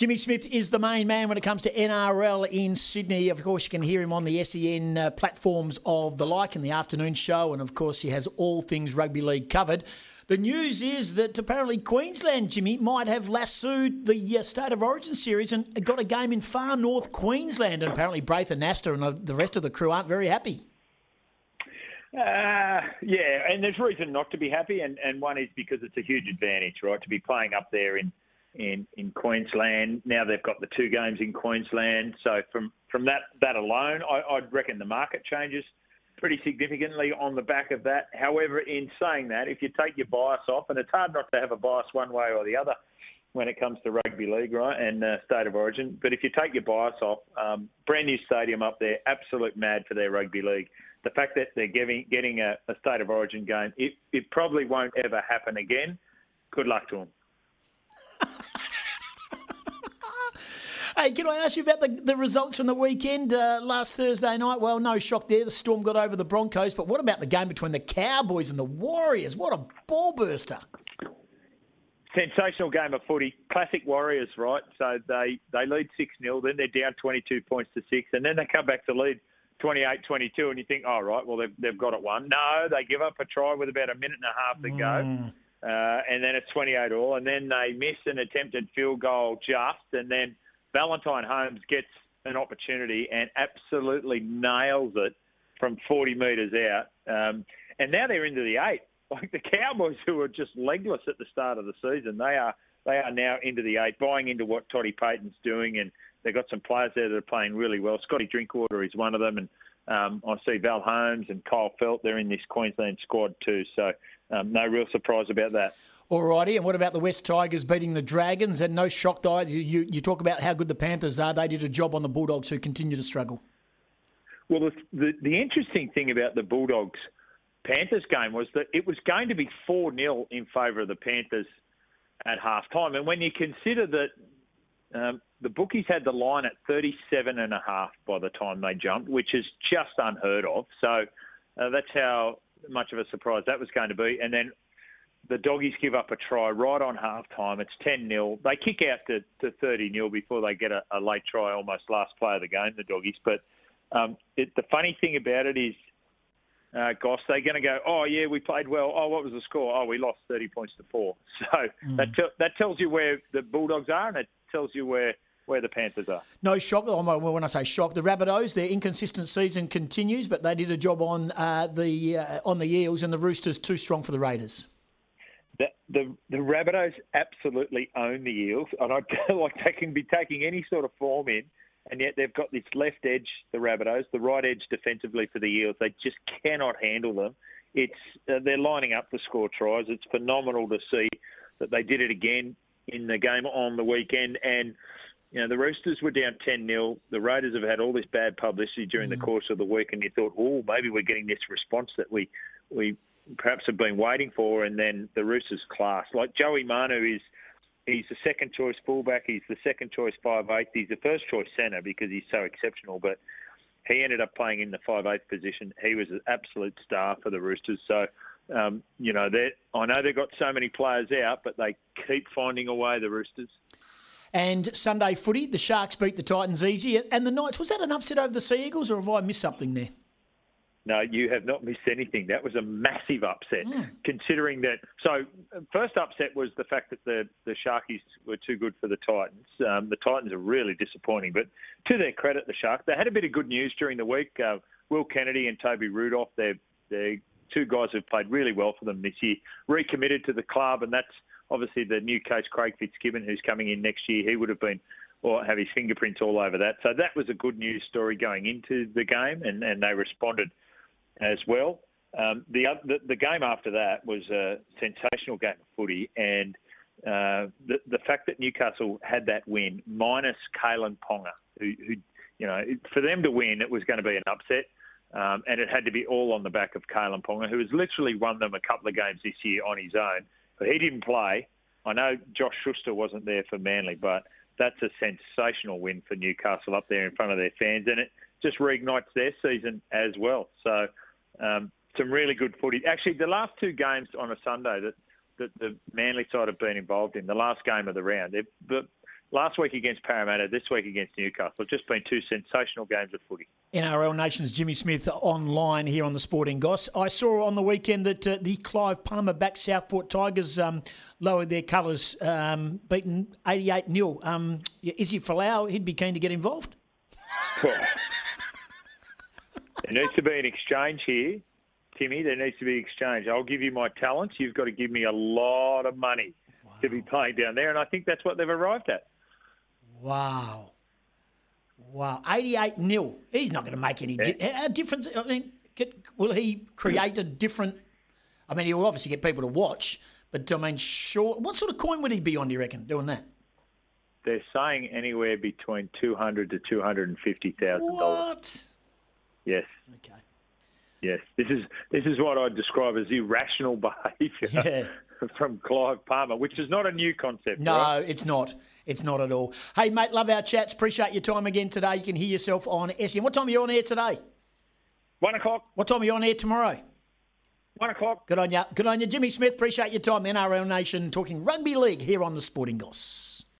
Jimmy Smith is the main man when it comes to NRL in Sydney. Of course, you can hear him on the SEN uh, platforms of the like in the afternoon show, and of course, he has all things rugby league covered. The news is that apparently Queensland, Jimmy, might have lassoed the uh, State of Origin series and got a game in far north Queensland. And apparently, Braith and Nasta and the rest of the crew aren't very happy. Uh, yeah, and there's reason not to be happy, and, and one is because it's a huge advantage, right, to be playing up there in in, in Queensland. Now they've got the two games in Queensland. So from, from that, that alone, I, I'd reckon the market changes pretty significantly on the back of that. However, in saying that, if you take your bias off, and it's hard not to have a bias one way or the other when it comes to rugby league, right, and uh, state of origin. But if you take your bias off, um, brand new stadium up there, absolute mad for their rugby league. The fact that they're giving, getting a, a state of origin game, it, it probably won't ever happen again. Good luck to them. Hey, can I ask you about the, the results from the weekend uh, last Thursday night? Well, no shock there. The Storm got over the Broncos, but what about the game between the Cowboys and the Warriors? What a ball burster! Sensational game of footy. Classic Warriors, right? So they, they lead 6 0, then they're down 22 points to 6, and then they come back to lead 28 22, and you think, oh, right, well, they've, they've got it won. No, they give up a try with about a minute and a half to go. Mm. Uh, and then it's 28 all, and then they miss an attempted field goal just, and then Valentine Holmes gets an opportunity and absolutely nails it from 40 metres out. Um, and now they're into the eight. Like the Cowboys, who were just legless at the start of the season, they are they are now into the eight, buying into what Toddy Payten's doing, and they've got some players there that are playing really well. Scotty Drinkwater is one of them, and um, I see Val Holmes and Kyle Feldt. They're in this Queensland squad too, so um, no real surprise about that. Alrighty, and what about the West Tigers beating the Dragons? And no shock, you, you talk about how good the Panthers are. They did a job on the Bulldogs, who continue to struggle. Well, the, the, the interesting thing about the Bulldogs Panthers game was that it was going to be 4 0 in favour of the Panthers at half time. And when you consider that um, the bookies had the line at 37 and a half by the time they jumped, which is just unheard of. So uh, that's how much of a surprise that was going to be. And then the doggies give up a try right on half time. It's 10 0. They kick out to, to 30 0 before they get a, a, late try, almost last play of the game, the doggies. But um, it, the funny thing about it is, uh, Goss, they're going to go, oh, yeah, we played well. Oh, what was the score? Oh, we lost 30 points to four. So mm. that, te- that tells you where the Bulldogs are and it tells you where where the Panthers are. No shock. When I say shock, the Rabbitohs, their inconsistent season continues, but they did a job on uh, the uh, on the Eels, and the Roosters too strong for the Raiders the, the, Rabbitohs absolutely own the Eels, and I feel like they can be taking any sort of form in, and yet they've got this left edge, the Rabbitohs, the right edge defensively for the Eels. They just cannot handle them. It's uh, they're lining up to score tries. It's phenomenal to see that they did it again in the game on the weekend, and you know, the Roosters were down 10 0. The Raiders have had all this bad publicity during mm. the course of the week, and you thought, oh, maybe we're getting this response that we, we perhaps have been waiting for, and then the Roosters class. Like Joey Manu is, he's the second choice fullback. He's the second choice five eighth. He's the first choice centre because he's so exceptional. But he ended up playing in the five eighth position. He was an absolute star for the Roosters. So. Um, you know, I know they've got so many players out, but they keep finding a way, the Roosters. And Sunday footy, the Sharks beat the Titans easy. And the Knights, was that an upset over the Sea Eagles, or have I missed something there? No, you have not missed anything. That was a massive upset, mm. considering that. So, first upset was the fact that the the Sharkies were too good for the Titans. Um, the Titans are really disappointing, but to their credit, the Sharks they had a bit of good news during the week. Uh, Will Kennedy and Toby Rudolf, they're they're two guys who've played really well for them this year, recommitted to the club, and that's obviously the new coach Craig Fitzgibbon, who's coming in next year. He would have been or have his fingerprints all over that. So that was a good news story going into the game, and, and they responded as well. Um, the, the, the game after that was a sensational game of footy, and uh, the the fact that Newcastle had that win minus Kalyn Ponga, who, who you know for them to win it was going to be an upset, um, and it had to be all on the back of Kalyn Ponga, who has literally won them a couple of games this year on his own. But he didn't play. I know Josh Schuster wasn't there for Manly, but that's a sensational win for Newcastle up there in front of their fans, and it just reignites their season as well. So um, some really good footy. Actually, the last two games on a Sunday that, that the Manly side have been involved in, the last game of the round, the last week against Parramatta, this week against Newcastle. Have just been two sensational games of footy. NRL Nation's Jimmy Smith online here on the Sporting Goss. I saw on the weekend that uh, the Clive Palmer back Southport Tigers um, lowered their colours, um, beaten 88 0. Um, Izzy Folau, he'd be keen to get involved. There needs to be an exchange here, Timmy. There needs to be an exchange. I'll give you my talents. You've got to give me a lot of money wow. to be playing down there, and I think that's what they've arrived at. Wow. Wow. 88 nil. He's not going to make any yeah. di- difference. I mean, will he create a different. I mean, he'll obviously get people to watch, but I mean, sure. What sort of coin would he be on, do you reckon, doing that? They're saying anywhere between two hundred to two hundred and fifty thousand dollars. What? Yes. Okay. Yes, this is this is what I'd describe as irrational behaviour yeah. from Clive Palmer, which is not a new concept. No, right? it's not. It's not at all. Hey, mate, love our chats. Appreciate your time again today. You can hear yourself on SEN. What time are you on air today? One o'clock. What time are you on air tomorrow? One o'clock. Good on you. Good on you. Jimmy Smith, appreciate your time. NRL Nation talking rugby league here on the Sporting Goss.